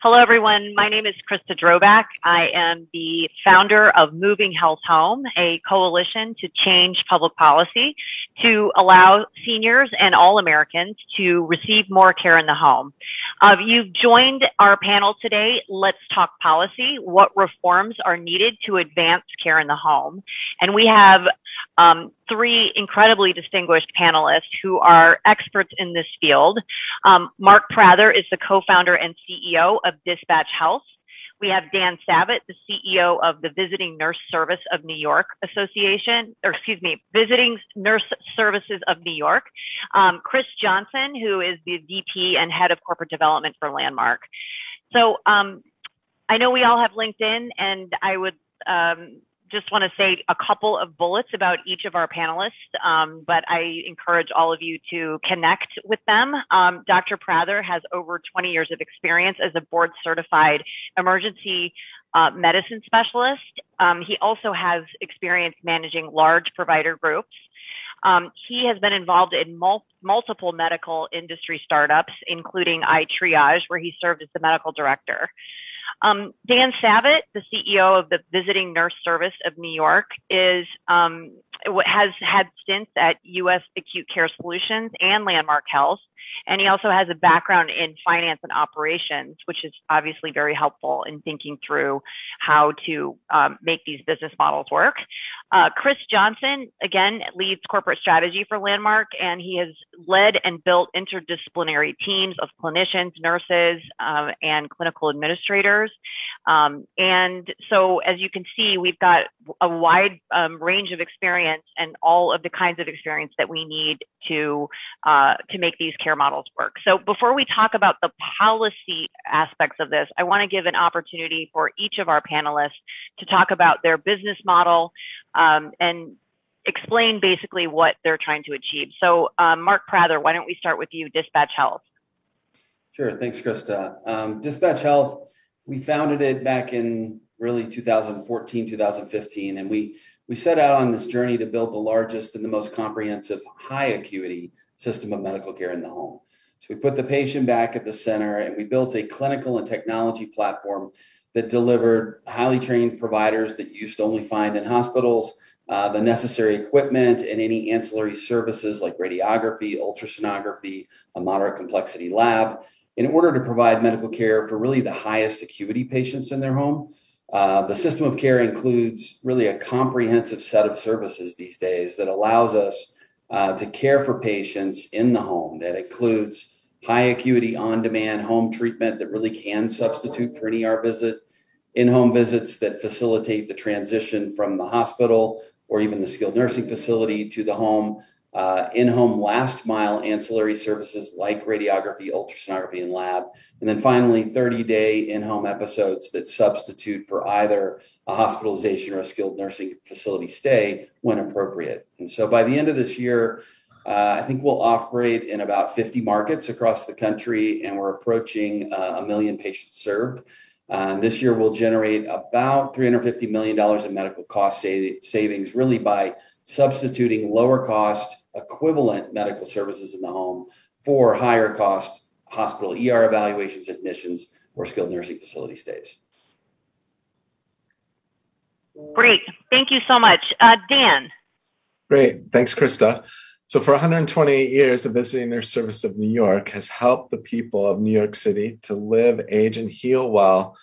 Hello, everyone. My name is Krista Drobac. I am the founder of Moving Health Home, a coalition to change public policy to allow seniors and all Americans to receive more care in the home. Uh, you've joined our panel today. Let's talk policy. What reforms are needed to advance care in the home? And we have um, three incredibly distinguished panelists who are experts in this field. Um, Mark Prather is the co-founder and CEO of Dispatch Health. We have Dan Savitt, the CEO of the Visiting Nurse Service of New York Association, or excuse me, Visiting Nurse Services of New York. Um, Chris Johnson, who is the VP and Head of Corporate Development for Landmark. So um, I know we all have LinkedIn, and I would um, just want to say a couple of bullets about each of our panelists, um, but I encourage all of you to connect with them. Um, Dr. Prather has over 20 years of experience as a board certified emergency uh, medicine specialist. Um, he also has experience managing large provider groups. Um, he has been involved in mul- multiple medical industry startups, including iTriage, where he served as the medical director. Um, Dan Savitt, the CEO of the Visiting Nurse Service of New York, is um, has had stints at U.S. Acute Care Solutions and Landmark Health, and he also has a background in finance and operations, which is obviously very helpful in thinking through how to um, make these business models work. Uh, Chris Johnson, again, leads corporate strategy for Landmark, and he has led and built interdisciplinary teams of clinicians, nurses, uh, and clinical administrators. Um, and so, as you can see, we've got a wide um, range of experience and all of the kinds of experience that we need to uh, to make these care models work. So, before we talk about the policy aspects of this, I want to give an opportunity for each of our panelists to talk about their business model um, and explain basically what they're trying to achieve. So, um, Mark Prather, why don't we start with you, Dispatch Health? Sure. Thanks, Krista. Um, Dispatch Health, we founded it back in really 2014, 2015, and we we set out on this journey to build the largest and the most comprehensive high acuity system of medical care in the home. So we put the patient back at the center and we built a clinical and technology platform that delivered highly trained providers that used to only find in hospitals, uh, the necessary equipment, and any ancillary services like radiography, ultrasonography, a moderate complexity lab, in order to provide medical care for really the highest acuity patients in their home. Uh, the system of care includes really a comprehensive set of services these days that allows us uh, to care for patients in the home. That includes high acuity on demand home treatment that really can substitute for an ER visit, in home visits that facilitate the transition from the hospital or even the skilled nursing facility to the home, uh, in home last mile ancillary services like radiography, ultrasonography, and lab. And then finally, 30 day in home episodes that substitute for either a hospitalization or a skilled nursing facility stay when appropriate. And so by the end of this year, uh, I think we'll operate in about 50 markets across the country, and we're approaching uh, a million patients served. Uh, this year, we'll generate about $350 million in medical cost sa- savings, really by substituting lower cost, equivalent medical services in the home for higher cost hospital ER evaluations, admissions, or skilled nursing facility stays. Great. Thank you so much. Uh, Dan. Great. Thanks, Krista. So, for 128 years, the Visiting Nurse Service of New York has helped the people of New York City to live, age, and heal well,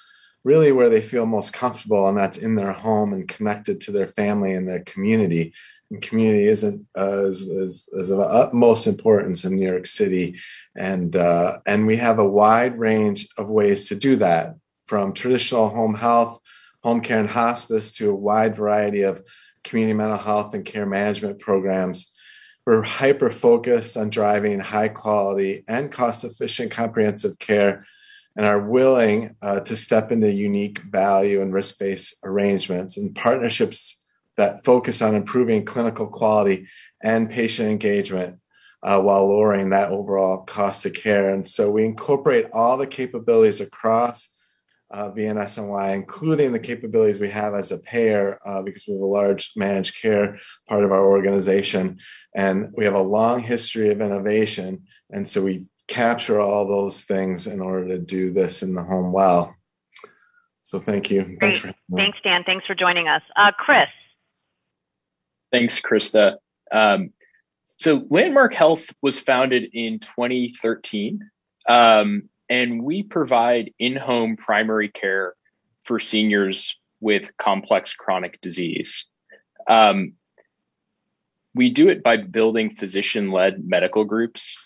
really where they feel most comfortable, and that's in their home and connected to their family and their community. And community isn't is, is, is of utmost importance in New York City, and uh, and we have a wide range of ways to do that, from traditional home health, home care, and hospice to a wide variety of community mental health and care management programs. We're hyper focused on driving high quality and cost efficient comprehensive care and are willing uh, to step into unique value and risk based arrangements and partnerships that focus on improving clinical quality and patient engagement uh, while lowering that overall cost of care. And so we incorporate all the capabilities across uh, VNSNY, including the capabilities we have as a payer, uh, because we have a large managed care part of our organization. And we have a long history of innovation. And so we capture all those things in order to do this in the home well. So thank you. Great. Thanks, for Thanks, Dan. Thanks for joining us. Uh, Chris. Thanks, Krista. Um, so Landmark Health was founded in 2013, um, and we provide in-home primary care for seniors with complex chronic disease. Um, we do it by building physician-led medical groups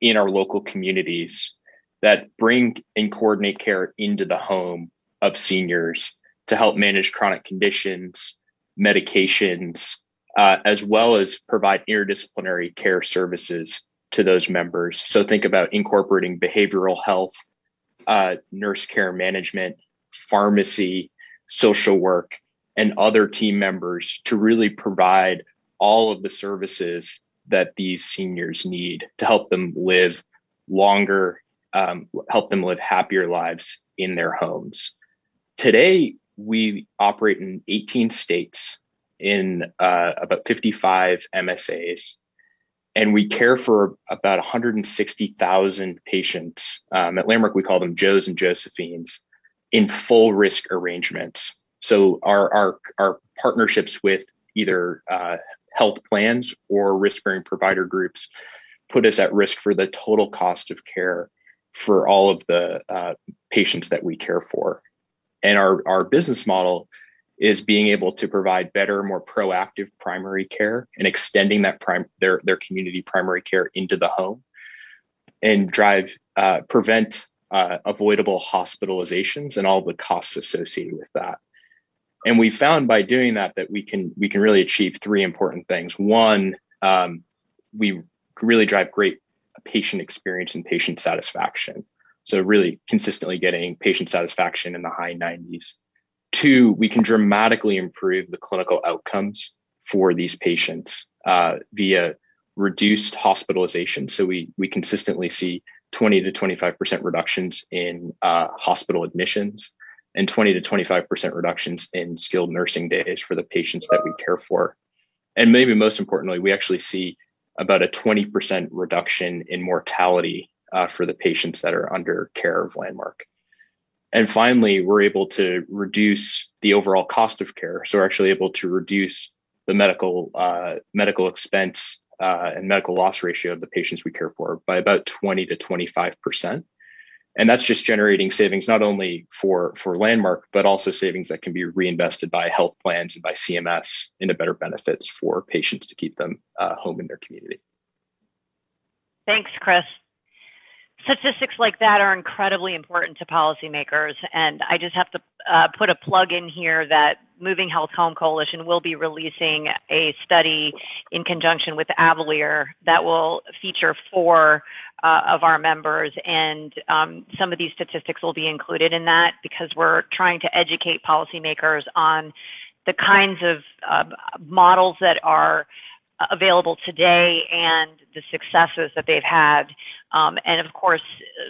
in our local communities that bring and coordinate care into the home of seniors to help manage chronic conditions, medications, uh, as well as provide interdisciplinary care services to those members. So think about incorporating behavioral health, uh, nurse care management, pharmacy, social work, and other team members to really provide all of the services that these seniors need to help them live longer, um, help them live happier lives in their homes. Today, we operate in 18 states in uh, about 55 MSAs, and we care for about 160,000 patients. Um, at Landmark, we call them Joes and Josephines in full risk arrangements. So our our our partnerships with either uh, health plans or risk bearing provider groups put us at risk for the total cost of care for all of the uh, patients that we care for. And our, our business model is being able to provide better, more proactive primary care and extending that prime their their community primary care into the home and drive uh, prevent uh, avoidable hospitalizations and all the costs associated with that. And we found by doing that that we can we can really achieve three important things. One, um, we really drive great patient experience and patient satisfaction. So really consistently getting patient satisfaction in the high 90s. Two, we can dramatically improve the clinical outcomes for these patients uh, via reduced hospitalization. So we we consistently see 20 to 25% reductions in uh, hospital admissions and 20 to 25% reductions in skilled nursing days for the patients that we care for. And maybe most importantly, we actually see about a 20% reduction in mortality uh, for the patients that are under care of Landmark. And finally, we're able to reduce the overall cost of care. So we're actually able to reduce the medical uh, medical expense uh, and medical loss ratio of the patients we care for by about 20 to 25 percent. And that's just generating savings not only for for landmark but also savings that can be reinvested by health plans and by cms into better benefits for patients to keep them uh, home in their community. Thanks chris statistics like that are incredibly important to policymakers and i just have to uh, put a plug in here that moving health home coalition will be releasing a study in conjunction with Avalere that will feature four uh, of our members, and um, some of these statistics will be included in that because we're trying to educate policymakers on the kinds of uh, models that are available today and the successes that they've had. Um, and of course,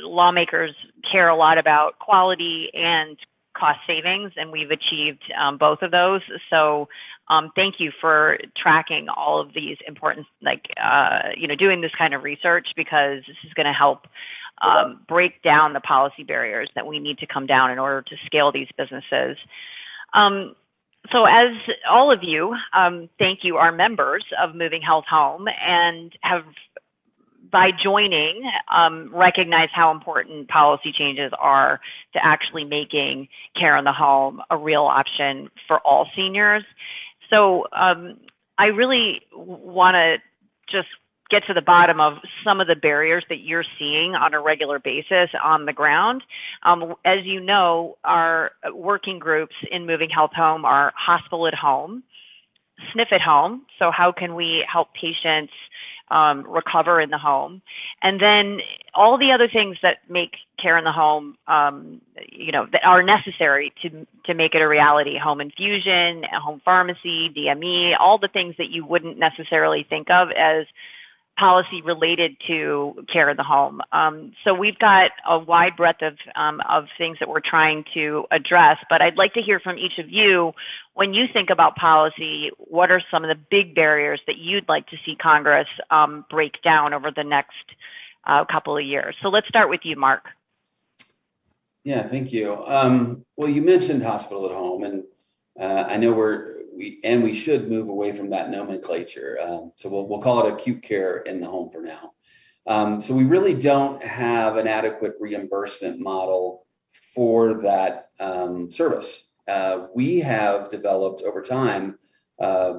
lawmakers care a lot about quality and cost savings, and we've achieved um, both of those. So um, thank you for tracking all of these important, like, uh, you know, doing this kind of research because this is going to help um, break down the policy barriers that we need to come down in order to scale these businesses. Um, so as all of you, um, thank you, are members of Moving Health Home and have by joining, um, recognize how important policy changes are to actually making care in the home a real option for all seniors. So um, I really want to just get to the bottom of some of the barriers that you're seeing on a regular basis on the ground. Um, as you know, our working groups in Moving Health Home are hospital at home, SNF at home. So how can we help patients um, recover in the home, and then all the other things that make care in the home, um, you know, that are necessary to to make it a reality: home infusion, home pharmacy, DME, all the things that you wouldn't necessarily think of as policy related to care in the home. Um, so we've got a wide breadth of um, of things that we're trying to address. But I'd like to hear from each of you when you think about policy. What are some of the big barriers that you'd like to see Congress um, break down over the next uh, couple of years. So let's start with you, Mark. Yeah, thank you. Um, well, you mentioned hospital at home, and uh, I know we're we and we should move away from that nomenclature. Um, so we'll we'll call it acute care in the home for now. Um, so we really don't have an adequate reimbursement model for that um, service. Uh, we have developed over time uh,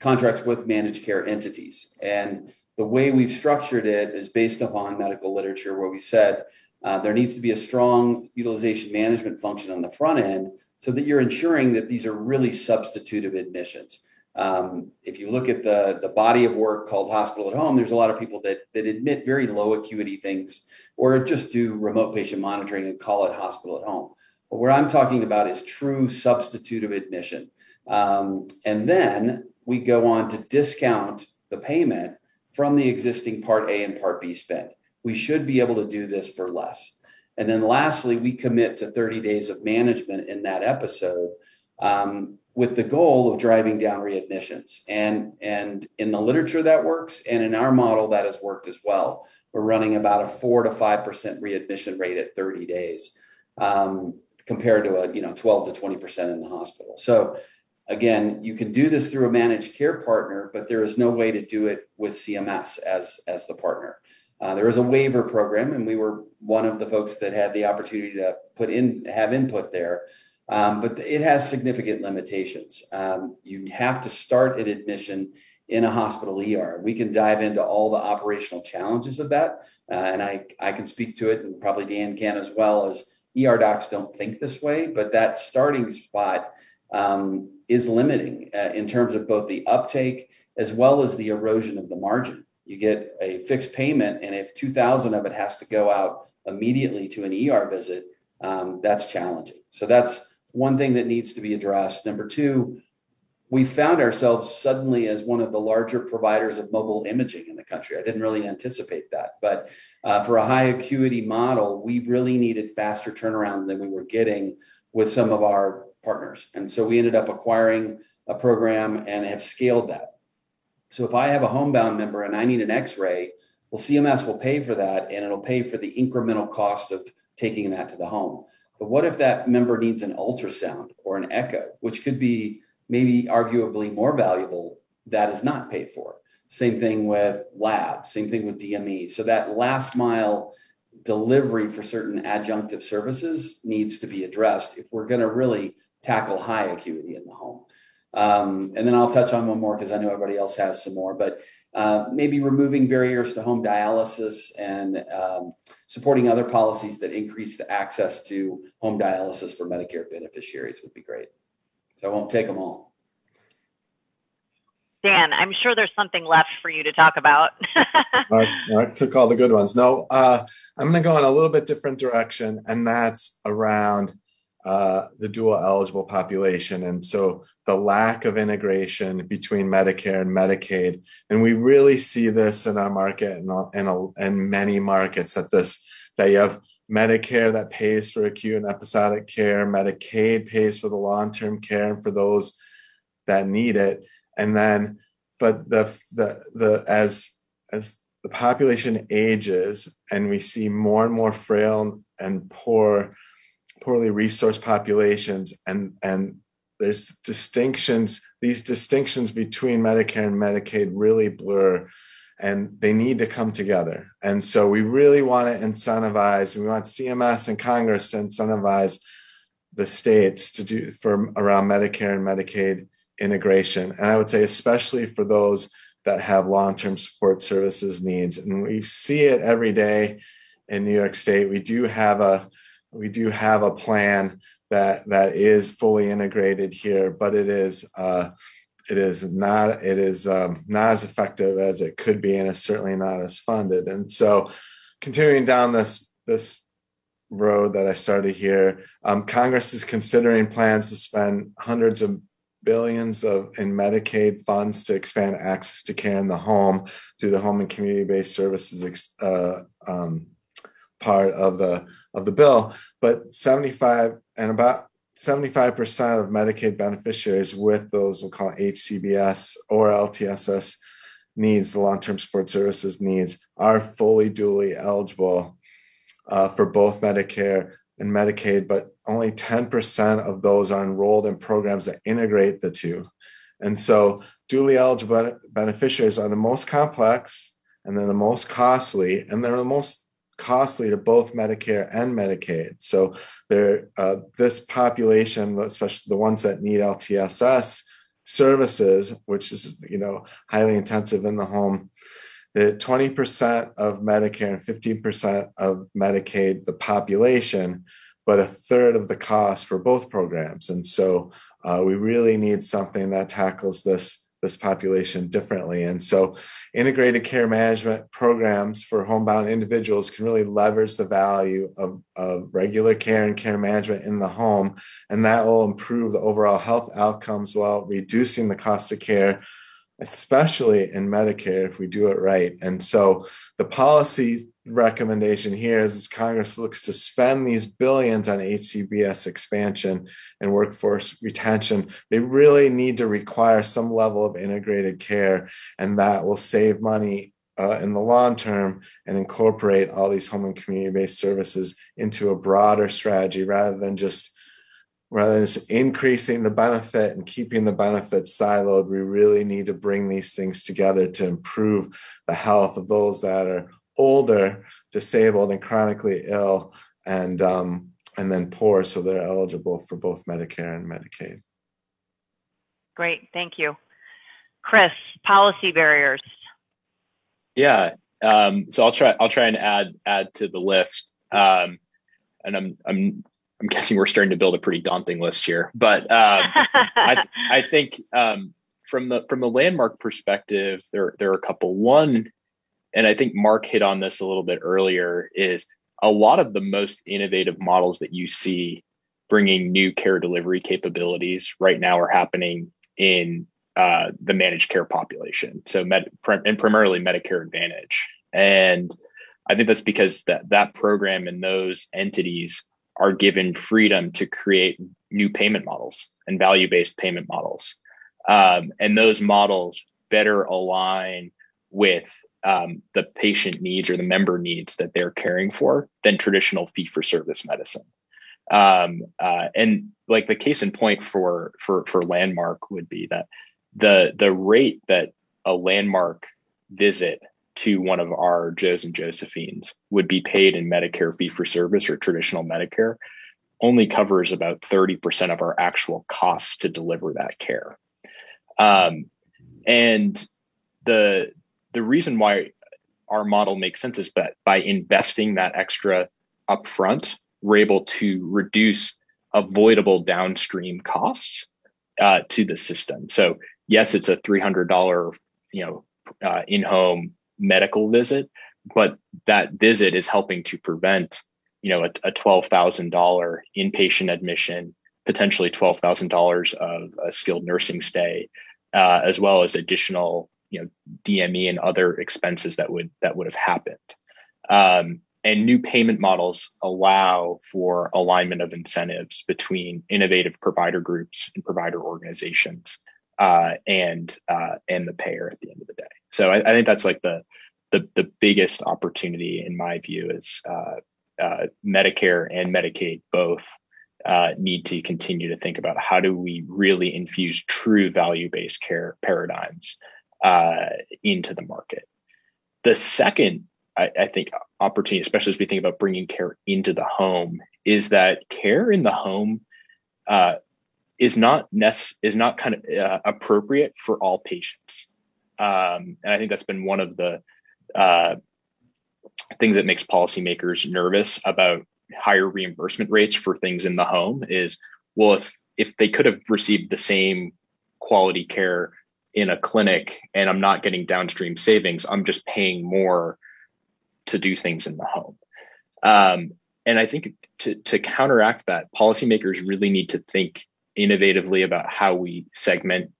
contracts with managed care entities, and the way we've structured it is based upon medical literature, where we said uh, there needs to be a strong utilization management function on the front end so that you're ensuring that these are really substitutive admissions. Um, if you look at the, the body of work called hospital at home, there's a lot of people that, that admit very low acuity things or just do remote patient monitoring and call it hospital at home. But what I'm talking about is true substitutive admission. Um, and then we go on to discount the payment from the existing Part A and Part B spend. We should be able to do this for less. And then lastly, we commit to 30 days of management in that episode um, with the goal of driving down readmissions. And, and in the literature that works, and in our model that has worked as well. We're running about a four to five percent readmission rate at 30 days, um, compared to a you know 12 to 20 percent in the hospital. So again, you can do this through a managed care partner, but there is no way to do it with CMS as as the partner. Uh, there is a waiver program, and we were one of the folks that had the opportunity to put in have input there. Um, but it has significant limitations. Um, you have to start an admission in a hospital ER. We can dive into all the operational challenges of that, uh, and I I can speak to it, and probably Dan can as well. As ER docs don't think this way, but that starting spot um, is limiting uh, in terms of both the uptake as well as the erosion of the margin you get a fixed payment, and if 2,000 of it has to go out immediately to an ER visit, um, that's challenging. So that's one thing that needs to be addressed. Number two, we found ourselves suddenly as one of the larger providers of mobile imaging in the country. I didn't really anticipate that, but uh, for a high acuity model, we really needed faster turnaround than we were getting with some of our partners. And so we ended up acquiring a program and have scaled that. So if I have a homebound member and I need an x-ray, well, CMS will pay for that and it'll pay for the incremental cost of taking that to the home. But what if that member needs an ultrasound or an echo, which could be maybe arguably more valuable, that is not paid for? Same thing with lab, same thing with DME. So that last mile delivery for certain adjunctive services needs to be addressed if we're going to really tackle high acuity in the home. Um, and then I'll touch on one more because I know everybody else has some more, but uh, maybe removing barriers to home dialysis and um, supporting other policies that increase the access to home dialysis for Medicare beneficiaries would be great. So I won't take them all. Dan, I'm sure there's something left for you to talk about. Mark, Mark, took all the good ones. No, uh, I'm going to go in a little bit different direction, and that's around uh, the dual eligible population. And so the lack of integration between Medicare and Medicaid. And we really see this in our market and in, in many markets that this, that you have Medicare that pays for acute and episodic care, Medicaid pays for the long term care and for those that need it. And then, but the, the, the, as, as the population ages and we see more and more frail and poor poorly resourced populations and and there's distinctions these distinctions between medicare and medicaid really blur and they need to come together. And so we really want to incentivize and we want cms and congress to incentivize the states to do for around medicare and medicaid integration. And i would say especially for those that have long-term support services needs. And we see it every day in new york state. We do have a we do have a plan that that is fully integrated here, but it is uh, it is not it is um, not as effective as it could be, and it's certainly not as funded. And so, continuing down this this road that I started here, um, Congress is considering plans to spend hundreds of billions of in Medicaid funds to expand access to care in the home through the home and community based services uh, um, part of the of the bill, but 75 and about 75% of Medicaid beneficiaries with those we'll call HCBS or LTSS needs, the long term support services needs, are fully duly eligible uh, for both Medicare and Medicaid, but only 10% of those are enrolled in programs that integrate the two. And so, duly eligible beneficiaries are the most complex and they're the most costly, and they're the most costly to both Medicare and Medicaid. So, they're, uh, this population, especially the ones that need LTSS services, which is you know highly intensive in the home, the 20% of Medicare and 15% of Medicaid, the population, but a third of the cost for both programs. And so uh, we really need something that tackles this this population differently. And so integrated care management programs for homebound individuals can really leverage the value of, of regular care and care management in the home. And that will improve the overall health outcomes while reducing the cost of care especially in Medicare if we do it right. And so the policy recommendation here is Congress looks to spend these billions on HCBS expansion and workforce retention. They really need to require some level of integrated care, and that will save money uh, in the long term and incorporate all these home and community based services into a broader strategy rather than just rather than just increasing the benefit and keeping the benefits siloed, we really need to bring these things together to improve the health of those that are older, disabled, and chronically ill, and um, and then poor, so they're eligible for both Medicare and Medicaid. Great, thank you, Chris. Policy barriers. Yeah, um, so I'll try. I'll try and add add to the list. Um, and I'm I'm I'm guessing we're starting to build a pretty daunting list here, but um, I, I think um, from the from the landmark perspective, there there are a couple. One, and I think Mark hit on this a little bit earlier, is a lot of the most innovative models that you see bringing new care delivery capabilities right now are happening in uh, the managed care population. So, med, and primarily Medicare Advantage, and I think that's because that that program and those entities are given freedom to create new payment models and value based payment models. Um, and those models better align with um, the patient needs or the member needs that they're caring for than traditional fee for service medicine. Um, uh, and like the case in point for for for landmark would be that the the rate that a landmark visit to one of our Joes and Josephines would be paid in Medicare fee for service or traditional Medicare only covers about 30% of our actual costs to deliver that care. Um, and the the reason why our model makes sense is that by investing that extra upfront, we're able to reduce avoidable downstream costs uh, to the system. So yes, it's a $300, you know, uh, in-home medical visit, but that visit is helping to prevent, you know, a, a $12,000 inpatient admission, potentially $12,000 of a skilled nursing stay, uh, as well as additional, you know, DME and other expenses that would, that would have happened. Um, and new payment models allow for alignment of incentives between innovative provider groups and provider organizations uh, and uh, and the payer at the end of the day. So I, I, think that's like the the the biggest opportunity in my view is uh, uh Medicare and Medicaid both uh, need to continue to think about how do we really infuse true value based care paradigms uh, into the market. The second I, I think opportunity, especially as we think about bringing care into the home, is that care in the home uh, is not nece- is not kind of uh, appropriate for all patients. Um, and I think that's been one of the uh, things that makes policymakers nervous about higher reimbursement rates for things in the home is well if if they could have received the same quality care in a clinic and I'm not getting downstream savings, I'm just paying more to do things in the home. Um, and I think to, to counteract that, policymakers really need to think innovatively about how we segment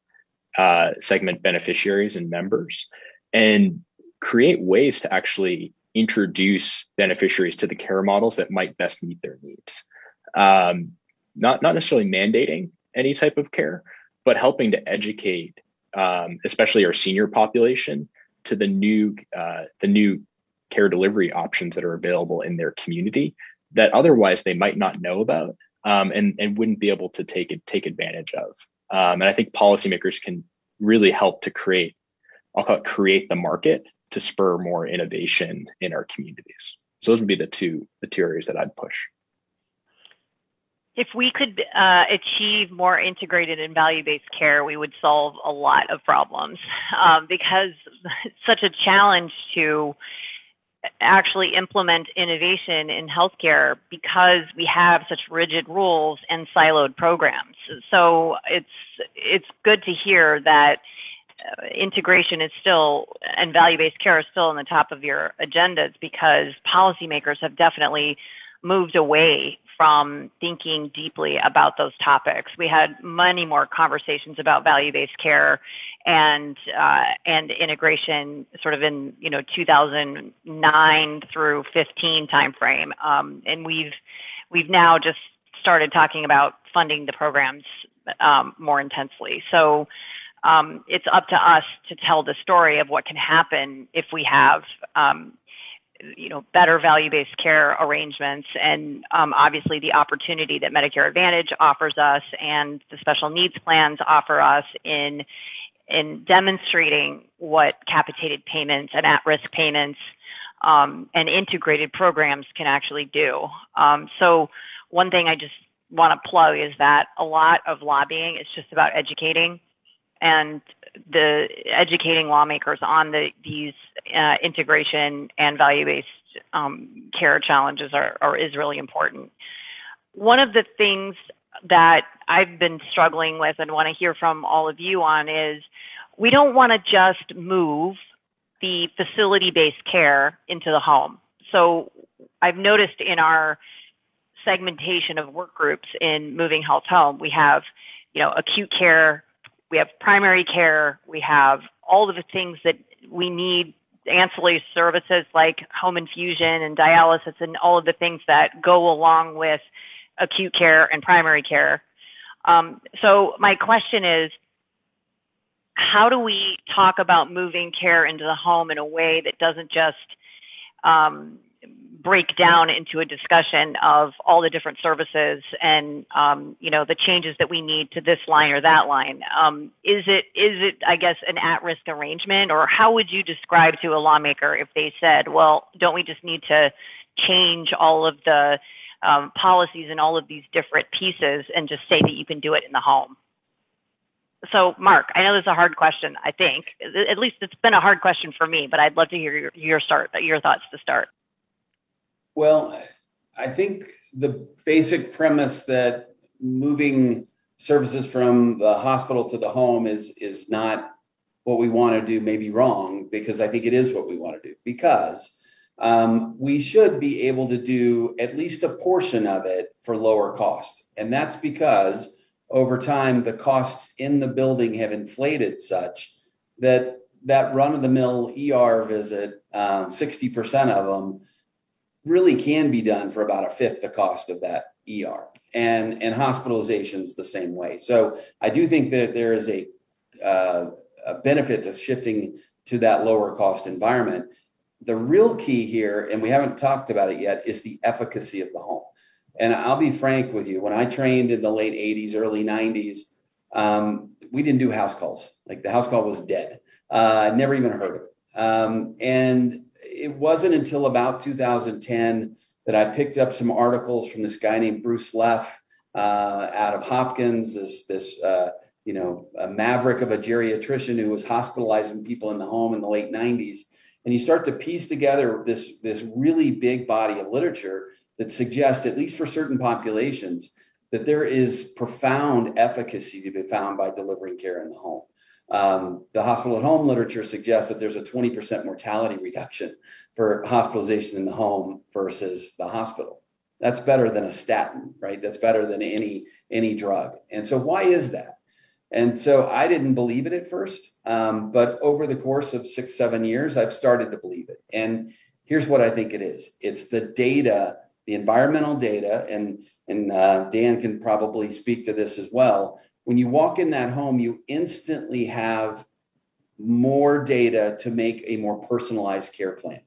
uh, segment beneficiaries and members and create ways to actually introduce beneficiaries to the care models that might best meet their needs. Um, not not necessarily mandating any type of care, but helping to educate, um, especially our senior population, to the new uh, the new care delivery options that are available in their community that otherwise they might not know about um, and and wouldn't be able to take it take advantage of. Um, and I think policymakers can really help to create, I'll call it create the market to spur more innovation in our communities. So those would be the two the two areas that I'd push. If we could uh, achieve more integrated and value-based care, we would solve a lot of problems um, because it's such a challenge to actually implement innovation in healthcare because we have such rigid rules and siloed programs. So it's it's good to hear that uh, integration is still and value-based care is still on the top of your agendas because policymakers have definitely moved away from thinking deeply about those topics. We had many more conversations about value-based care and uh, and integration, sort of in you know 2009 through 15 timeframe, um, and we've we've now just started talking about funding the programs um, more intensely. So. Um, it's up to us to tell the story of what can happen if we have um, you know, better value-based care arrangements and um, obviously the opportunity that Medicare Advantage offers us and the special needs plans offer us in in demonstrating what capitated payments and at-risk payments um, and integrated programs can actually do. Um, so one thing I just want to plug is that a lot of lobbying is just about educating and the educating lawmakers on the, these uh, integration and value-based um, care challenges are, are, is really important. One of the things that I've been struggling with and want to hear from all of you on is we don't want to just move the facility-based care into the home. So I've noticed in our segmentation of work groups in moving health home, we have, you know, acute care, we have primary care, we have all of the things that we need ancillary services like home infusion and dialysis and all of the things that go along with acute care and primary care. Um, so my question is, how do we talk about moving care into the home in a way that doesn't just um, break down into a discussion of all the different services and um, you know the changes that we need to this line or that line. Um, is it is it I guess an at-risk arrangement, or how would you describe to a lawmaker if they said, well, don't we just need to change all of the um, policies and all of these different pieces and just say that you can do it in the home? So, Mark, I know this is a hard question. I think at least it's been a hard question for me, but I'd love to hear your, your start, your thoughts to start. Well, I think the basic premise that moving services from the hospital to the home is is not what we want to do may be wrong because I think it is what we want to do because um, we should be able to do at least a portion of it for lower cost. And that's because over time, the costs in the building have inflated such that that run of the mill ER visit, um, 60% of them really can be done for about a fifth the cost of that ER. And, and hospitalizations the same way. So I do think that there is a, uh, a benefit to shifting to that lower cost environment. The real key here, and we haven't talked about it yet, is the efficacy of the home. And I'll be frank with you, when I trained in the late 80s, early 90s, um, we didn't do house calls. Like the house call was dead. Uh, I never even heard of it. Um, and it wasn't until about 2010 that I picked up some articles from this guy named Bruce Leff uh, out of Hopkins, this this uh, you know a maverick of a geriatrician who was hospitalizing people in the home in the late 90s. And you start to piece together this this really big body of literature that suggests, at least for certain populations, that there is profound efficacy to be found by delivering care in the home. Um, the hospital at home literature suggests that there's a 20% mortality reduction for hospitalization in the home versus the hospital. That's better than a statin, right? That's better than any any drug. And so, why is that? And so, I didn't believe it at first, um, but over the course of six, seven years, I've started to believe it. And here's what I think it is: it's the data, the environmental data, and and uh, Dan can probably speak to this as well when you walk in that home, you instantly have more data to make a more personalized care plan.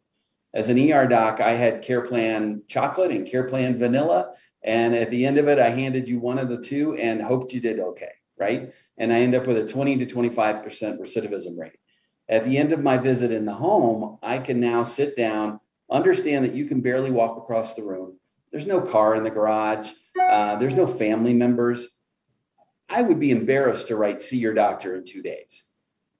As an ER doc, I had care plan chocolate and care plan vanilla. And at the end of it, I handed you one of the two and hoped you did okay, right? And I end up with a 20 to 25% recidivism rate. At the end of my visit in the home, I can now sit down, understand that you can barely walk across the room. There's no car in the garage. Uh, there's no family members. I would be embarrassed to write see your doctor in two days.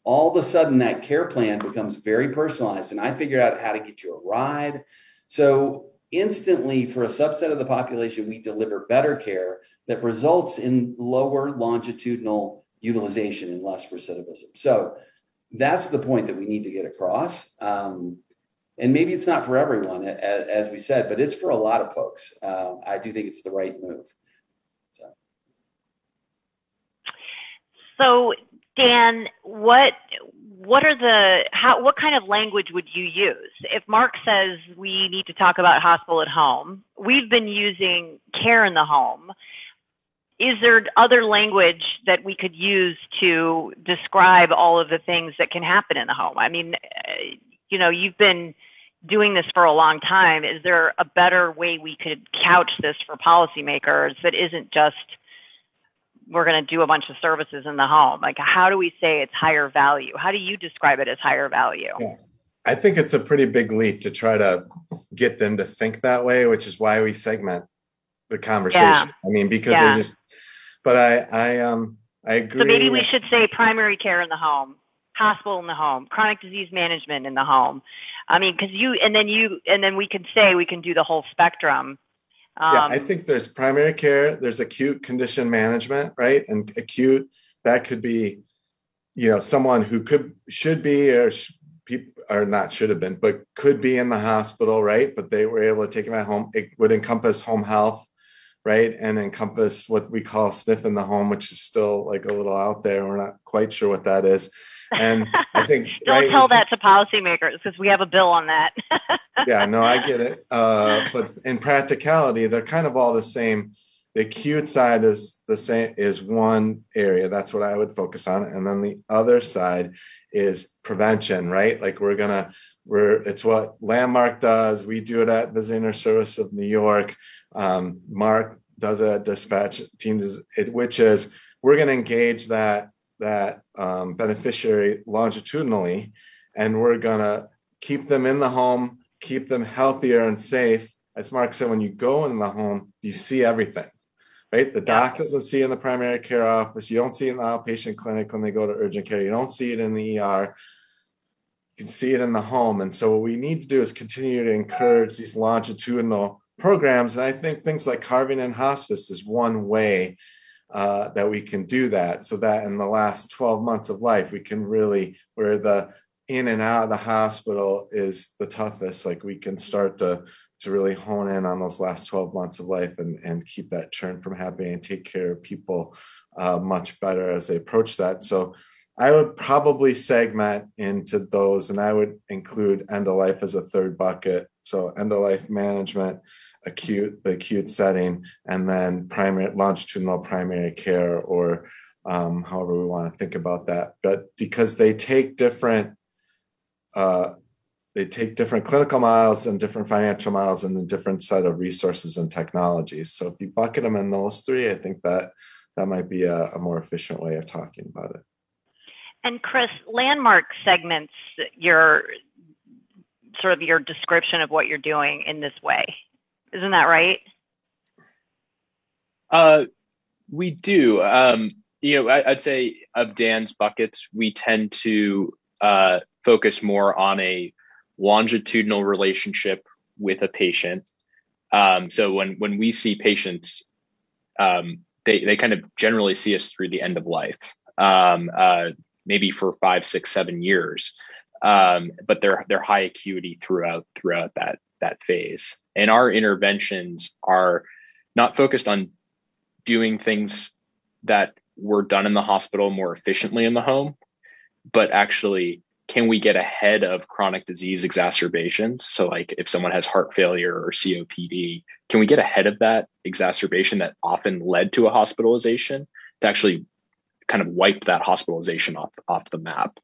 All of a sudden, that care plan becomes very personalized, and I figured out how to get you a ride. So, instantly, for a subset of the population, we deliver better care that results in lower longitudinal utilization and less recidivism. So, that's the point that we need to get across. Um, and maybe it's not for everyone, as, as, we said, but it's for a lot of folks. Uh, I do think it's the right move. So, Dan, what what are the how what kind of language would you use if Mark says we need to talk about hospital at home? We've been using care in the home. Is there other language that we could use to describe all of the things that can happen in the home? I mean, you know, you've been doing this for a long time. Is there a better way we could couch this for policymakers that isn't just we're going to do a bunch of services in the home. Like, how do we say it's higher value? How do you describe it as higher value? Yeah. I think it's a pretty big leap to try to get them to think that way, which is why we segment the conversation. Yeah. I mean, because yeah. they just, but I, I, um, I agree. So maybe we should say primary care in the home, hospital in the home, chronic disease management in the home. I mean, because you, and then you, and then we can say we can do the whole spectrum um, yeah, I um, think there's primary care, there's acute condition management, right? And acute that could be, you know, someone who could should be or sh- people or not should have been, but could be in the hospital, right? But they were able to take them at home. It would encompass home health, right? And encompass what we call SNF in the home, which is still like a little out there. We're not quite sure what that is. And I think don't right, tell that to policymakers because we have a bill on that. yeah, no, I get it. Uh, but in practicality, they're kind of all the same. The acute side is the same is one area. That's what I would focus on, and then the other side is prevention. Right, like we're gonna we're it's what Landmark does. We do it at Visitor Service of New York. Um, Mark does it at Dispatch Teams, which is we're going to engage that that um, beneficiary longitudinally, and we're going to keep them in the home, keep them healthier and safe. As Mark said, when you go in the home, you see everything, right? The doc doesn't see in the primary care office. You don't see in the outpatient clinic when they go to urgent care. You don't see it in the ER. You can see it in the home. And so what we need to do is continue to encourage these longitudinal programs. And I think things like carving in hospice is one way uh, that we can do that so that in the last 12 months of life we can really where the in and out of the hospital is the toughest like we can start to to really hone in on those last 12 months of life and and keep that churn from happening and take care of people uh, much better as they approach that. So i would probably segment into those and i would include end of life as a third bucket. So end of life management acute the acute setting and then primary longitudinal primary care or um, however we want to think about that. But because they take different uh, they take different clinical miles and different financial miles and a different set of resources and technologies. So if you bucket them in those three i think that that might be a, a more efficient way of talking about it. And chris landmark segments your sort of your description of what you're doing in this way isn't that right? Uh, we do. Um, you know, I, would say of Dan's buckets, we tend to uh, focus more on a longitudinal relationship with a patient. Um, so when when we see patients, um, they they kind of generally see us through the end of life, um, uh, maybe for five, six, seven years, um, but they're they're high acuity throughout throughout that that phase. And our interventions are not focused on doing things that were done in the hospital more efficiently in the home, but actually, can we get ahead of chronic disease exacerbations? So, like if someone has heart failure or COPD, can we get ahead of that exacerbation that often led to a hospitalization to actually kind of wipe that hospitalization off, off the map?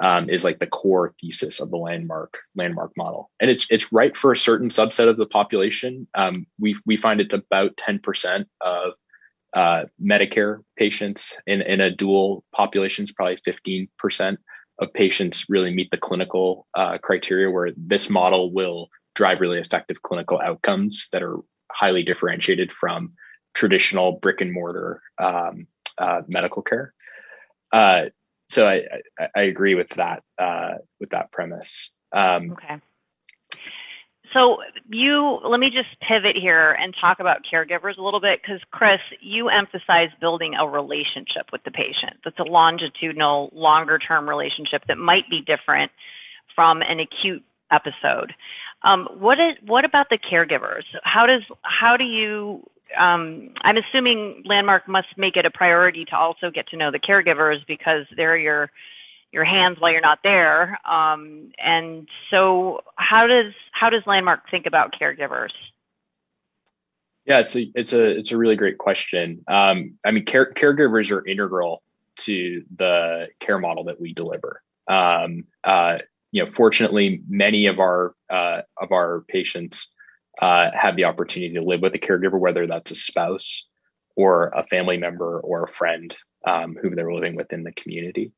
Um, is like the core thesis of the landmark landmark model, and it's it's right for a certain subset of the population. Um, we we find it's about ten percent of uh, Medicare patients in in a dual population is probably fifteen percent of patients really meet the clinical uh, criteria where this model will drive really effective clinical outcomes that are highly differentiated from traditional brick and mortar um, uh, medical care. So I, I, I, agree with that uh, with that premise. Um, okay. So you let me just pivot here and talk about caregivers a little bit because Chris, you emphasize building a relationship with the patient. That's a longitudinal, longer term relationship that might be different from an acute episode. Um, what is what about the caregivers? How does how do you um, I'm assuming Landmark must make it a priority to also get to know the caregivers because they're your your hands while you're not there. Um, and so, how does how does Landmark think about caregivers? Yeah, it's a it's a it's a really great question. Um, I mean, care, caregivers are integral to the care model that we deliver. Um, uh, you know, fortunately, many of our uh, of our patients uh, have the opportunity to live with a caregiver, whether that's a spouse or a family member or a friend um, who they're living with in the community.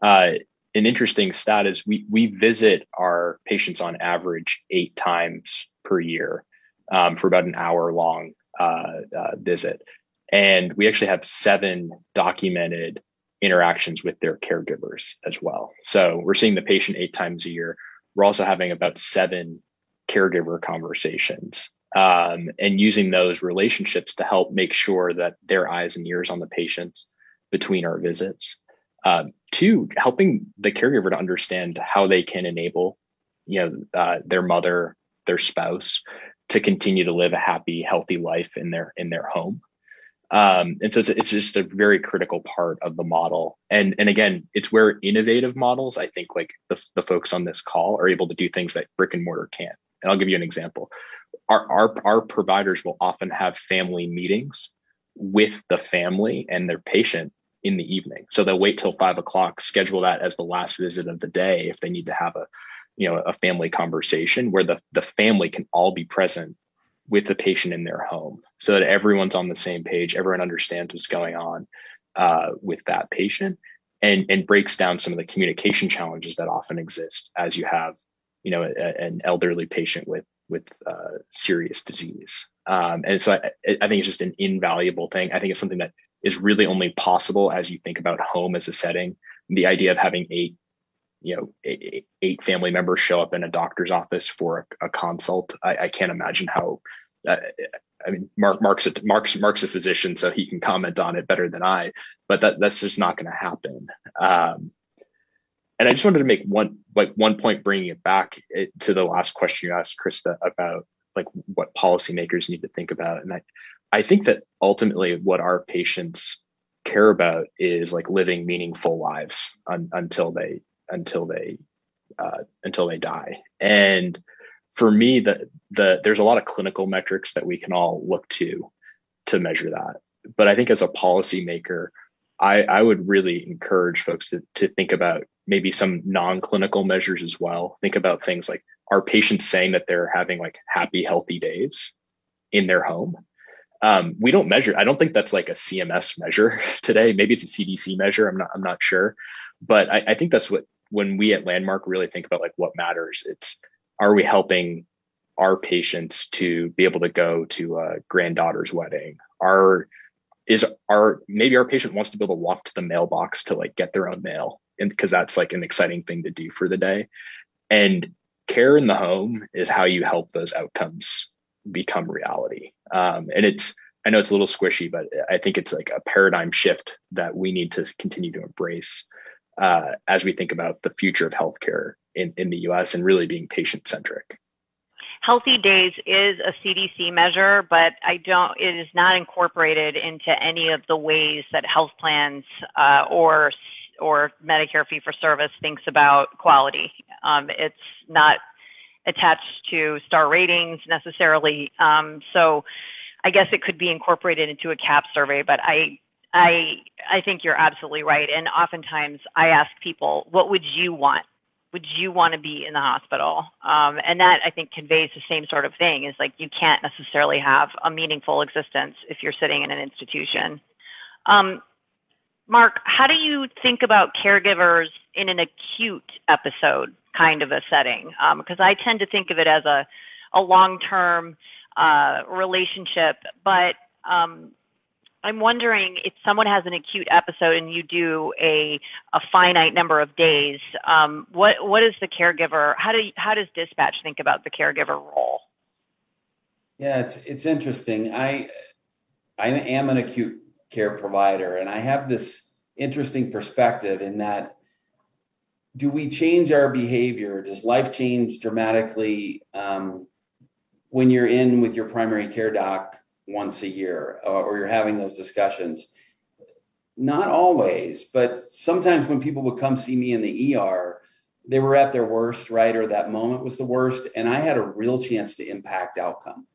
Uh, an interesting stat is we we visit our patients on average eight times per year um, for about an hour long uh, uh, visit, and we actually have seven documented interactions with their caregivers as well. So we're seeing the patient eight times a year. We're also having about seven caregiver conversations um, and using those relationships to help make sure that their eyes and ears on the patients between our visits. Uh, two, helping the caregiver to understand how they can enable, you know, uh, their mother, their spouse, to continue to live a happy, healthy life in their in their home. Um, and so it's, it's just a very critical part of the model. And, and again, it's where innovative models, I think like the, the folks on this call are able to do things that brick and mortar can't. And I'll give you an example. Our, our, our providers will often have family meetings with the family and their patient in the evening. So they'll wait till five o'clock, schedule that as the last visit of the day if they need to have a, you know, a family conversation where the, the family can all be present with the patient in their home so that everyone's on the same page, everyone understands what's going on uh, with that patient and, and breaks down some of the communication challenges that often exist as you have you know, a, an elderly patient with with uh, serious disease. Um, and so I, I, think it's just an invaluable thing. I think it's something that is really only possible as you think about home as a setting. The idea of having eight, you know, eight, eight family members show up in a doctor's office for a, a consult. I, I, can't imagine how. Uh, I mean, Mark Mark's a, Mark's Mark's a physician, so he can comment on it better than I. But that that's just not going to happen. Um, and I just wanted to make one like one point, bringing it back eh, to the last question you asked, Krista, about like what policymakers need to think about. And I, I think that ultimately what our patients care about is like living meaningful lives un, until they until they uh, until they die. And for me, the the there's a lot of clinical metrics that we can all look to to measure that. But I think as a policymaker, I, I would really encourage folks to, to think about maybe some non-clinical measures as well. Think about things like are patients saying that they're having like happy, healthy days in their home? Um, we don't measure. I don't think that's like a CMS measure today. Maybe it's a CDC measure. I'm not. I'm not sure, but I, I think that's what when we at Landmark really think about like what matters. It's are we helping our patients to be able to go to a granddaughter's wedding? Are is our maybe our patient wants to be able to walk to the mailbox to like get their own mail and because that's like an exciting thing to do for the day. And care in the home is how you help those outcomes become reality. Um, and it's i know it's a little squishy but i think it's like a paradigm shift that we need to continue to embrace uh, as we think about the future of healthcare in, in the us and really being patient centric Healthy Days is a CDC measure, but I don't, it is not incorporated into any of the ways that health plans, uh, or, or Medicare fee for service thinks about quality. Um, it's not attached to star ratings necessarily. Um, so I guess it could be incorporated into a CAHPS survey, but I, I I think you're absolutely right. And oftentimes I ask people, what would you want? Would you want to be in the hospital? Um, and that I think conveys the same sort of thing is like you can't necessarily have a meaningful existence if you're sitting in an institution. Um, Mark, how do you think about caregivers in an acute episode kind of a setting? Because um, I tend to think of it as a, a long term uh, relationship, but um, I'm wondering if someone has an acute episode and you do a a finite number of days, um, what what is the caregiver? How do you, how does Dispatch think about the caregiver role? Yeah, it's it's interesting. I I am an acute care provider, and I have this interesting perspective in that do we change our behavior? Does life change dramatically um, when you're in with your primary care doc once a year or, or you're having those discussions. Not always, but sometimes when people would come see me in the ER, they were at their worst, right? Or that moment was the worst. And I had a real chance to impact outcome.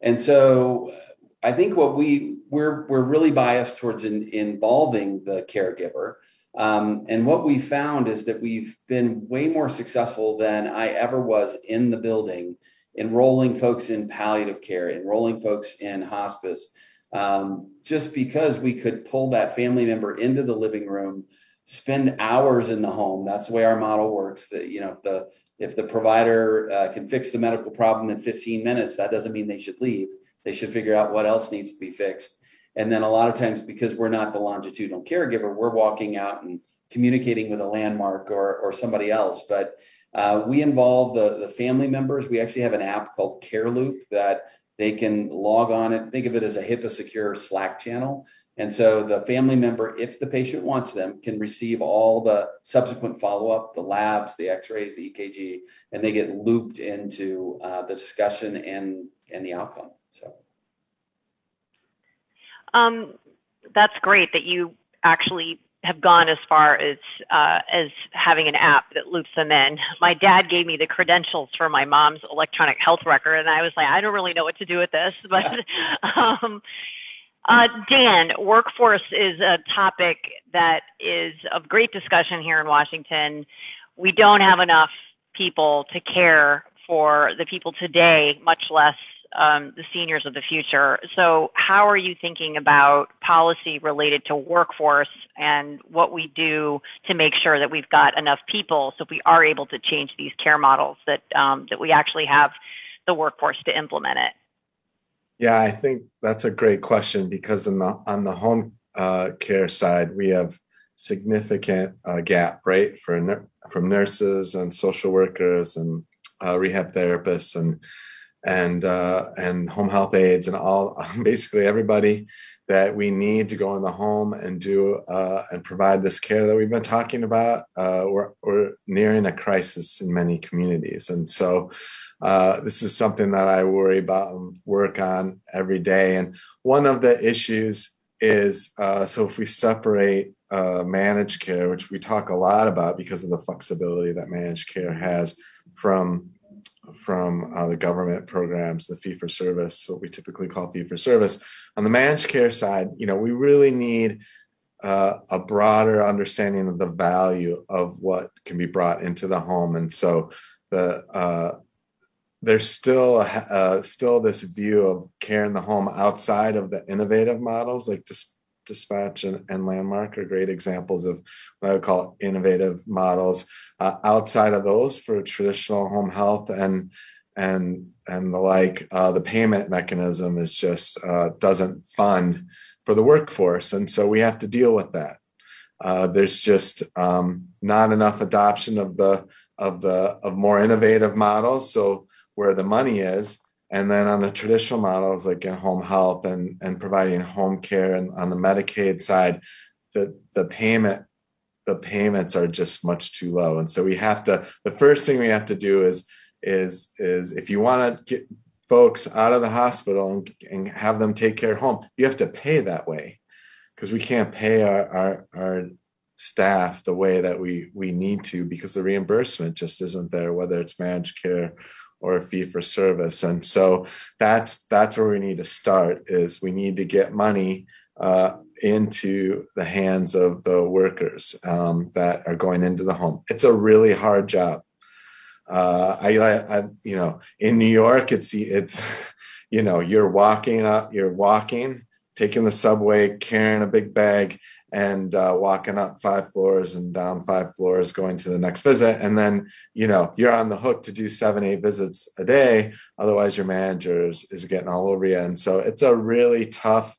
And so I think what we we're we're really biased towards in, involving the caregiver. Um, and what we found is that we've been way more successful than I ever was in the building enrolling folks in palliative care, enrolling folks in hospice, um, just because we could pull that family member into the living room, spend hours in the home. That's the way our model works. That you know, if the if the provider uh, can fix the medical problem in 15 minutes, that doesn't mean they should leave. They should figure out what else needs to be fixed. And then a lot of times, because we're not the longitudinal caregiver, we're walking out and communicating with a Landmark or or somebody else. But uh, we involve the, the family members. We actually have an app called Care Loop that they can log on it. think of it as a HIPAA secure Slack channel. And so the family member, if the patient wants them, can receive all the subsequent follow up, the labs, the x rays, the EKG, and they get looped into uh, the discussion and, and the outcome. So. Um, that's great that you actually have gone as far as uh, as having an app that loops them in. My dad gave me the credentials for my mom's electronic health record, and I was like, I don't really know what to do with this. But um, uh, Dan, workforce is a topic that is of great discussion here in Washington. We don't have enough people to care for the people today, much less um, the seniors of the future. So, how are you thinking about policy related to workforce and what we do to make sure that we've got enough people so if we are able to change these care models that um, that we actually have the workforce to implement it? Yeah, I think that's a great question because in the, on the home uh, care side, we have significant uh, gap, right, for from nurses and social workers and uh, rehab therapists and and uh, and home health aides and all basically everybody that we need to go in the home and do uh, and provide this care that we've been talking about. Uh, we're, we're, nearing a crisis in many communities, and so uh, this is something that I worry about and work on every day. And one of the issues is uh, so if we separate uh, managed care, which we talk a lot about because of the flexibility that managed care has from from uh, the government programs, the fee for service, what we typically call fee for service. On the managed care side, you know, we really need uh, a broader understanding of the value of what can be brought into the home, and so the uh, there's still a, uh, still this view of care in the home outside of the innovative models like dis- Dispatch and, and, Landmark are great examples of what i would call innovative models. Uh, outside of those for traditional home health and and and the like uh, the payment mechanism is just uh, doesn't fund for the workforce and so we have to deal with that. Uh, there's just um, not enough adoption of the of the of more innovative models so where the money is and then on the traditional models like in home health and and providing home care and on the Medicaid side the the payment the payments are just much too low. And so we have to the first thing we have to do is is is if you want to get folks out of the hospital and, and have them take care home you have to pay that way. Because we can't pay our, our our staff the way that we we need to because the reimbursement just isn't there whether it's managed care or a fee for service and so that's that's where we need to start is we need to get money uh, into the hands of the workers um, that are going into the home. It's a really hard job. Uh, I, I, you know, in New York, it's it's, you know, you're walking up, you're walking, taking the subway, carrying a big bag, and uh, walking up five floors and down five floors, going to the next visit, and then you know you're on the hook to do seven, eight visits a day. Otherwise, your manager is, is getting all over you, and so it's a really tough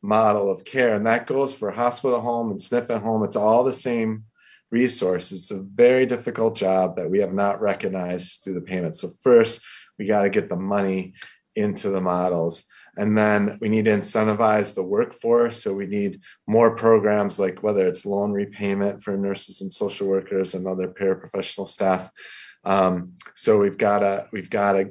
model of care. And that goes for hospital home and SNF at home. It's all the same resource. It's a very difficult job that we have not recognized through the payment. So first, we got to get the money into the models. And then we need to incentivize the workforce. So we need more programs like whether it's loan repayment for nurses and social workers and other paraprofessional staff. Um, so we've got to we've got to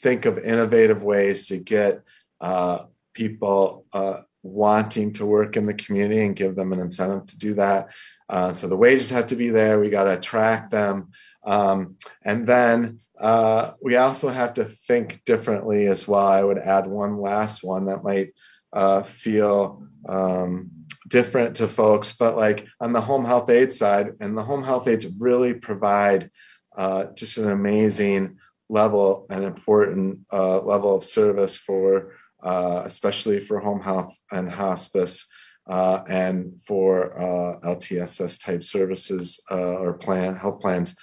think of innovative ways to get uh, people uh, wanting to work in the community and give them an incentive to do that. Uh, so the wages have to be there. We got to attract them. Um, and then uh, we also have to think differently as well. I would add one last one that might uh, feel um, different to folks, but like on the home health aide side, and the home health aides really provide uh, just an amazing level and important uh, level of service for uh, especially for home health and hospice, uh, and for LTSS type services or plan health plans.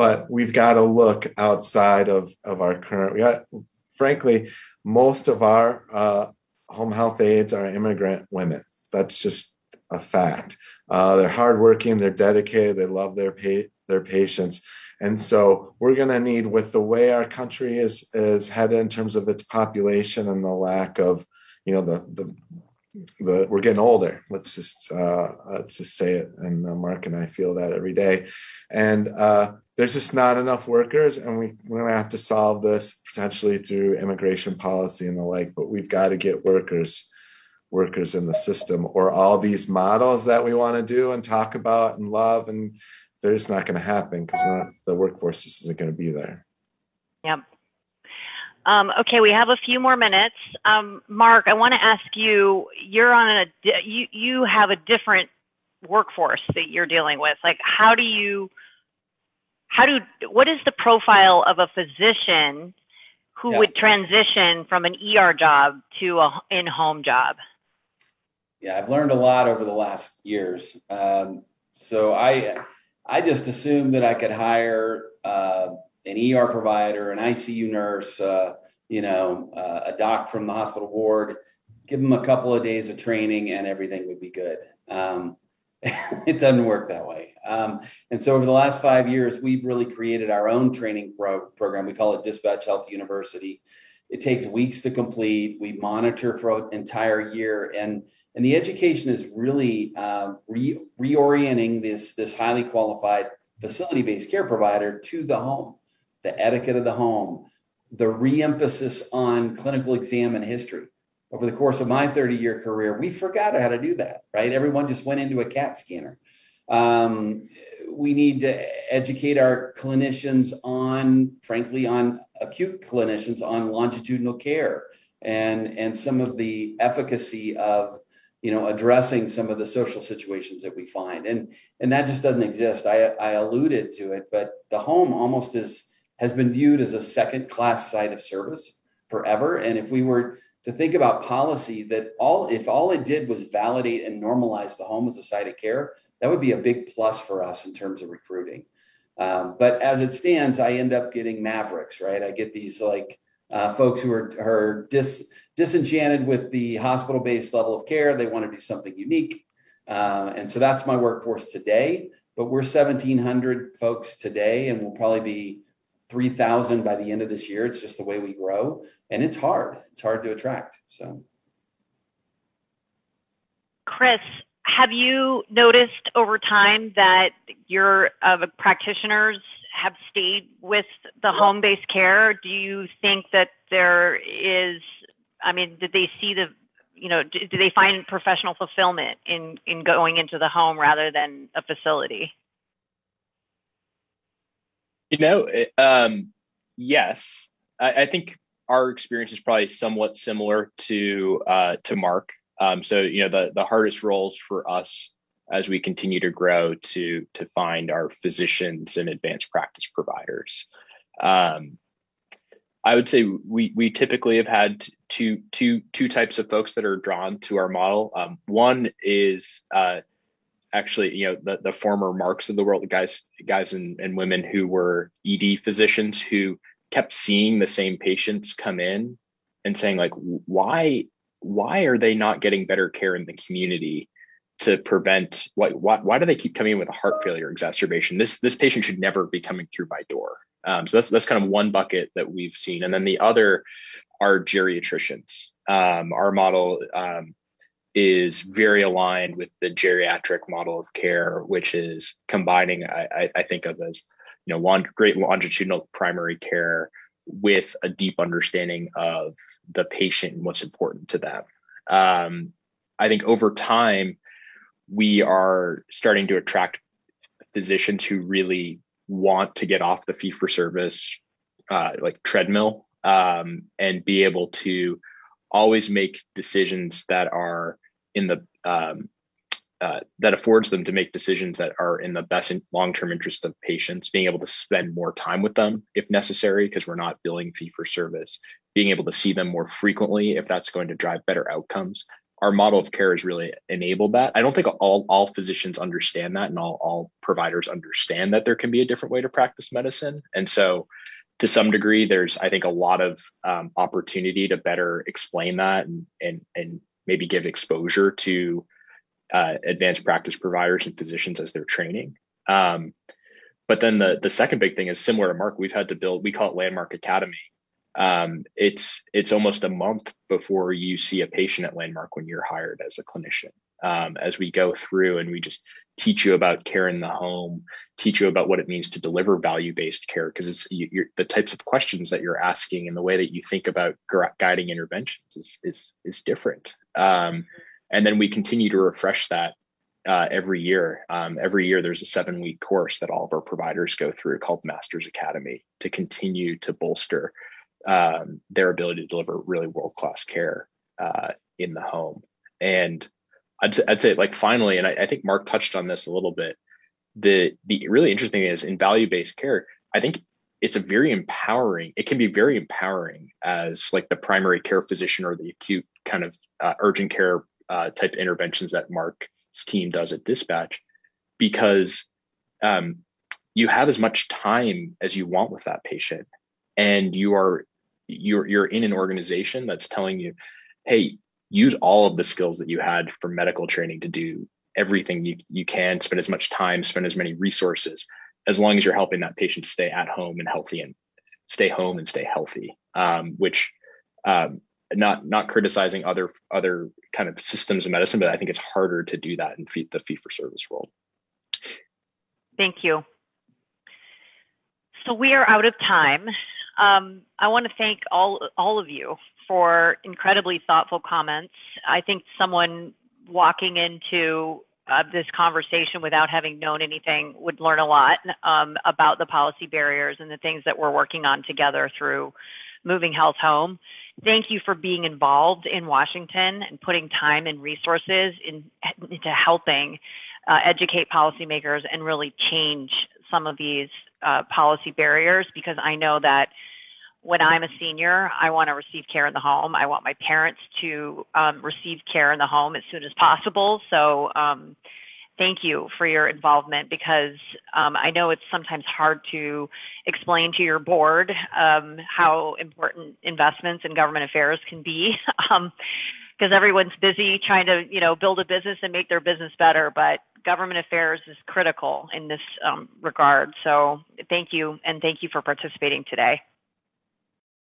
But we've got to look outside of, of our current. We got, frankly, most of our uh, home health aides are immigrant women. That's just a fact. Uh, they're hardworking, they're dedicated, they love their their patients, and so we're going to need, with the way our country is is headed in terms of its population and the lack of, you know, the the the we're getting older. Let's just uh, let's just say it. And uh, Mark and I feel that every day. And uh, there's just not enough workers, and we we're going to have to solve this potentially through immigration policy and the like. But we've got to get workers workers in the system or all these models that we want to do and talk about and love and they're just not going to happen because the workforce just isn't going to be there. Yep. Um, okay, we have a few more minutes. Um, Mark, I want to ask you. You're on a you you have a different workforce that you're dealing with. Like, how do you how do what is the profile of a physician who would transition from an ER job to a in-home job? Yeah, I've learned a lot over the last years. Um, so I I just assumed that I could hire uh, an ER provider, an ICU nurse, uh, you know, uh, a doc from the hospital ward, give them a couple of days of training, and everything would be good. Um, it doesn't work that way. Um, and so over the last five years, we've really created our own training pro- program. We call it Dispatch Health University. It takes weeks to complete. We monitor for an entire year, and and the education is really uh, re- reorienting this this highly qualified facility based care provider to the home, the etiquette of the home, the reemphasis on clinical exam and history. Over the course of my 30 year career, we forgot how to do that, right? Everyone just went into a CAT scanner. Um, we need to educate our clinicians on, frankly, on acute clinicians on longitudinal care and and some of the efficacy of you know addressing some of the social situations that we find and and that just doesn't exist i i alluded to it but the home almost is has been viewed as a second class site of service forever and if we were to think about policy that all if all it did was validate and normalize the home as a site of care that would be a big plus for us in terms of recruiting um, but as it stands i end up getting mavericks right i get these like uh, folks who are, are dis, disenchanted with the hospital based level of care. They want to do something unique. Uh, and so that's my workforce today. But we're 1,700 folks today, and we'll probably be 3,000 by the end of this year. It's just the way we grow. And it's hard. It's hard to attract. So, Chris, have you noticed over time that your uh, practitioners have stayed with the home based care? Do you think that there is, I mean, did they see the, you know, do, do they find professional fulfillment in, in going into the home rather than a facility? You know, um, yes, I, I, think our experience is probably somewhat similar to uh, to Mark. Um, so you know the the hardest roles for us as we continue to grow to to find our physicians and advanced practice providers. Um, I would say we we typically have had two two two types of folks that are drawn to our model. Um, one is uh, actually you know the the former marks of the world, the guys guys and, and women who were ED physicians who kept seeing the same patients come in and saying like why why are they not getting better care in the community to prevent why, why, why do they keep coming in with a heart failure exacerbation? This this patient should never be coming through my door. Um, so that's that's kind of one bucket that we've seen, and then the other are geriatricians. Um, our model um, is very aligned with the geriatric model of care, which is combining, I, I think of as you know, long, great longitudinal primary care with a deep understanding of the patient and what's important to them. Um, I think over time, we are starting to attract physicians who really want to get off the fee for service uh, like treadmill um, and be able to always make decisions that are in the um, uh, that affords them to make decisions that are in the best long-term interest of patients being able to spend more time with them if necessary because we're not billing fee for service being able to see them more frequently if that's going to drive better outcomes our model of care has really enabled that. I don't think all all physicians understand that, and all all providers understand that there can be a different way to practice medicine. And so, to some degree, there's I think a lot of um, opportunity to better explain that and and and maybe give exposure to uh, advanced practice providers and physicians as they're training. Um, but then the the second big thing is similar to Mark. We've had to build. We call it Landmark Academy, um, it's it's almost a month before you see a patient at Landmark when you're hired as a clinician. Um, as we go through and we just teach you about care in the home, teach you about what it means to deliver value based care because it's you, the types of questions that you're asking and the way that you think about guiding interventions is is is different. Um, and then we continue to refresh that uh, every year. Um, every year, there's a seven week course that all of our providers go through called Masters Academy to continue to bolster um, their ability to deliver really world class care uh, in the home. And I'd say, I'd say like finally, and I, I, think Mark touched on this a little bit. The the really interesting is in value based care. I think it's a very empowering. It can be very empowering as like the primary care physician or the acute kind of uh, urgent care uh, type interventions that Mark's team does at Dispatch, because um, you have as much time as you want with that patient, and you are you're you're in an organization that's telling you, hey, use all of the skills that you had from medical training to do everything you, you can, spend as much time, spend as many resources, as long as you're helping that patient stay at home and healthy and stay home and stay healthy. Um, which um, not not criticizing other other kind of systems of medicine, but I think it's harder to do that in fee, the fee for service world. Thank you. So we are out of time. Um, I want to thank all all of you for incredibly thoughtful comments. I think someone walking into uh, this conversation without having known anything would learn a lot um, about the policy barriers and the things that we're working on together through Moving Health Home. Thank you for being involved in Washington and putting time and resources in, into helping uh, educate policymakers and really change some of these uh, policy barriers because I know that when I'm a senior, I want to receive care in the home. I want my parents to um, receive care in the home as soon as possible. So, um, thank you for your involvement because um, I know it's sometimes hard to explain to your board um, how important investments in government affairs can be. because um, everyone's busy trying to, you know, build a business and make their business better. But government affairs is critical in this um, regard. So thank you, and thank you for participating today.